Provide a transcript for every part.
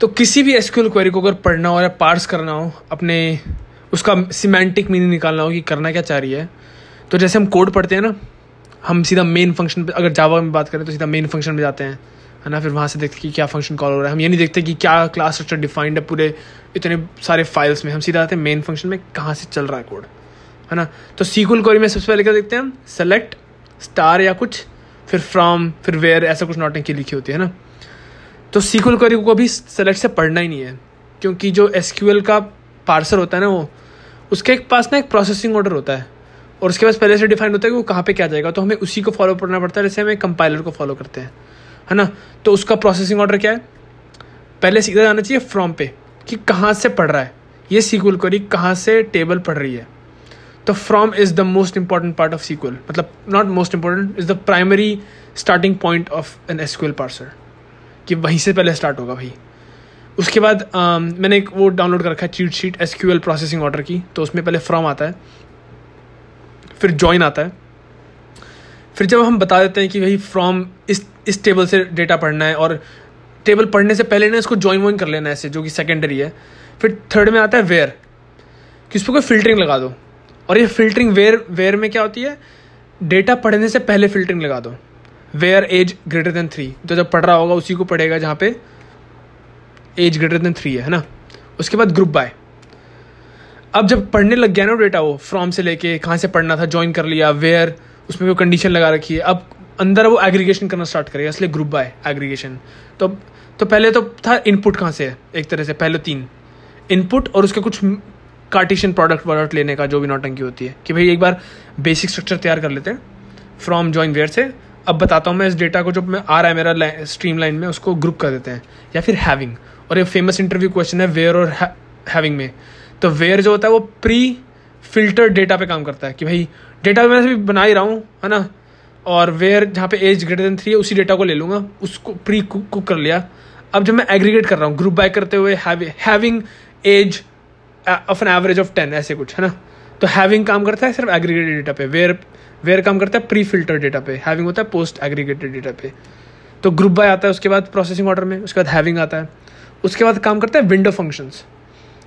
तो किसी भी एसक्यूएल क्वेरी को अगर पढ़ना हो या पार्स करना हो, अपने उसका सिमेंटिक मीनिंग निकालना हो कि करना क्या चाह रही है तो जैसे हम कोड पढ़ते हैं ना, हम सीधा मेन फ़ंक्शन पे, अगर जावा में बात करें तो सीधा मेन फ़ंक्शन में जाते हैं, है ना? फिर वहाँ से देखते कि क्या फ़ंक्शन कॉल हो रहा है। हम ये नहीं देखते कि क्या क्लास स्ट्रक्चर डिफाइंड है पूरे इतने सारे फाइल्स में। हम सीधा आते हैं मेन फ़ंक्शन में, कहाँ से चल रहा है कोड है ना? तो सीक्वल क्वेरी में सबसे पहले क्या देखते हैं हम? सेलेक्ट स्टार या कुछ, फिर फ्रॉम फिर वेयर ऐसा कुछ नोटिंग की लिखी होती है ना? तो सीक्वल क्वेरी को भी सेलेक्ट से पढ़ना ही नहीं है, क्योंकि जो एस का पार्सर होता है ना वो, उसके एक पास ना एक प्रोसेसिंग ऑर्डर होता है, और उसके पास पहले से डिफाइंड होता है कि वो कहाँ पे क्या जाएगा तो हमें उसी को फॉलो करना पड़ता है, जैसे हमें कंपाइलर को फॉलो करते हैं, है ना? तो उसका प्रोसेसिंग ऑर्डर क्या है? पहले सीधा जाना चाहिए फ्रॉम पे, कि कहाँ से पढ़ रहा है, ये सीक्वल क्वेरी कहाँ से टेबल पढ़ रही है। तो from is the most important part of SQL मतलब not most important is the primary starting point of an SQL parser कि वहीं से पहले स्टार्ट होगा भाई। उसके बाद um, मैंने एक वो डाउनलोड कर रखा है cheat sheet S Q L processing order की तो उसमें पहले फ्रॉम आता है फिर ज्वाइन आता है। फिर जब हम बता देते हैं कि भाई फ्रॉम इस इस टेबल से डेटा पढ़ना है और टेबल पढ़ने से पहले ना इसको ज्वाइन वॉइन कर लेना है ऐसे जो कि सेकेंडरी है। फिर थर्ड में आता है वेयर कि उस पर कोई फिल्टरिंग लगा दो। और ये फिल्टरिंग वेयर वेयर में क्या होती है? डेटा पढ़ने से पहले फिल्टरिंग लगा दो। Where age greater than three तो जब पढ़ रहा होगा, उसी को पढ़ेगा जहाँ पे एज ग्रेटर देन थ्री है ना? उसके बाद ग्रुप बाय अब जब पढ़ने लग गया ना डेटा वो फ्रॉम से लेके कहाँ से पढ़ना था ज्वाइन कर लिया वेयर उसमें कोई कंडीशन लगा रखी है। अब अंदर वो एग्रीगेशन करना स्टार्ट करेगा, इसलिए ग्रुप बाय एग्रीगेशन तो तो पहले तो था इनपुट कहाँ से है एक तरह से, पहले तीन. इनपुट और उसके कुछ कार्टिशन प्रोडक्ट प्रोडक्ट लेने का जो भी नौटंकी होती है। कि भाई एक बार बेसिक स्ट्रक्चर तैयार कर लेते हैं फ्रॉम ज्वाइन वेयर से अब बताता हूँ मैं इस डेटा को जो मैं आ रहा है मेरा स्ट्रीम लाइन में, उसको ग्रुप कर देते हैं, या फिर हैविंग और ये फ़ेमस इंटरव्यू क्वेश्चन है वेयर और हैविंग में। तो वेयर जो होता है, वो प्री फ़िल्टर डेटा पे काम करता है, कि भाई डेटा मैं भी बना ही रहा हूँ, है ना? और वेयर जहाँ पे एज ग्रेटर देन थ्री है, उसी डेटा को ले लूँगा, उसको प्री कुक कर लिया। अब जब मैं एग्रीगेट कर रहा हूँ ग्रुप बाय करते हुए having age of an average of ten ऐसे कुछ, है ना? तो हैविंग काम करता है सिर्फ़ एग्रीगेटेड डेटा पे। वेयर वेयर काम करता है? प्री फ़िल्टर डेटा पे। हैविंग होता है पोस्ट एग्रीगेटेड डेटा पे। तो ग्रुप बाय आता है, उसके बाद प्रोसेसिंग ऑर्डर में, उसके बाद हैविंग आता है। उसके बाद काम करता है विंडो फ़ंक्शंस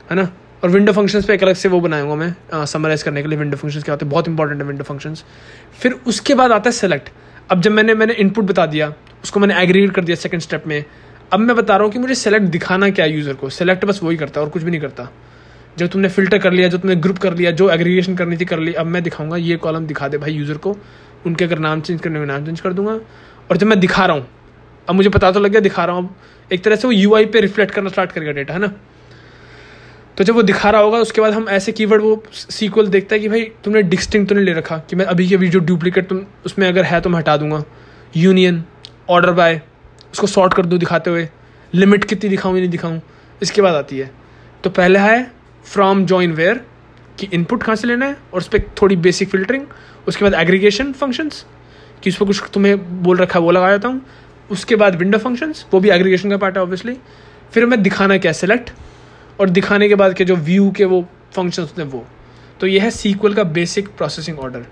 है ना? और विंडो फ़ंक्शंस पे एक अलग से वो बनाऊँगा मैं समराइज करने के लिए विंडो फ़ंक्शंस क्या होते हैं? बहुत इंपॉर्टेंट है विंडो फ़ंक्शंस फिर उसके बाद आता है सेलेक्ट अब जब मैंने मैंने इनपुट बता दिया, उसको मैंने एग्रीगेट कर दिया सेकंड स्टेप में, अब मैं बता रहा हूँ कि मुझे सेलेक्ट दिखाना क्या है यूज़र को। सेलेक्ट बस वही करता है और कुछ भी नहीं करता। जब तुमने फ़िल्टर कर लिया, जो तुमने ग्रुप कर लिया, जो एग्रीगेशन करनी थी, कर ली। अब मैं दिखाऊँगा, ये कॉलम दिखा दे भाई यूज़र को। उनके अगर नाम चेंज करने में नाम चेंज कर दूँगा। और जब मैं दिखा रहा हूँ, अब मुझे पता तो लग गया दिखा रहा हूँ। अब एक तरह से वो यूआई पे रिफ्लेक्ट करना स्टार्ट करेगा डेटा है ना? तो जब वो दिखा रहा होगा, उसके बाद हम ऐसे कीवर्ड वो सीक्वल देखता है कि भाई, तुमने डिस्टिंग तो नहीं ले रखा कि मैं अभी के वीडियो डुप्लीकेट तुम, उसमें अगर है तो मैं हटा दूँगा। यूनियन ऑर्डर बाय उसको सॉर्ट कर दूँ दिखाते हुए। लिमिट कितनी दिखाऊँ, या नहीं दिखाऊँ। इसके बाद आती है। तो पहला है फ्रॉम जॉइन वेयर कि इनपुट कहाँ से लेना है, और उस पर थोड़ी बेसिक फिल्टरिंग उसके बाद एग्रीगेशन फ़ंक्शंस कि उस पर कुछ तुम्हें बोल रखा है, वो लगा देता हूँ, उसके बाद विंडो फ़ंक्शंस वो भी एग्रीगेशन का पार्ट है ऑब्वियसली फिर मैं दिखाना क्या सेलेक्ट और दिखाने के बाद के जो व्यू के वो फ़ंक्शंस होते हैं, वो। तो यह है सीक्वल का बेसिक प्रोसेसिंग ऑर्डर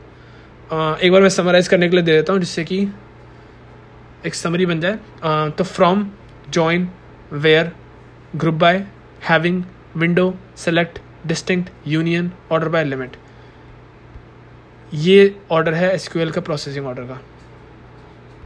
एक बार मैं समराइज करने के लिए दे देता हूँ, जिससे कि एक समरी बन जाए। तो from join where group by having window select distinct union order by limit ये ऑर्डर है एसक्यूएल का प्रोसेसिंग ऑर्डर का।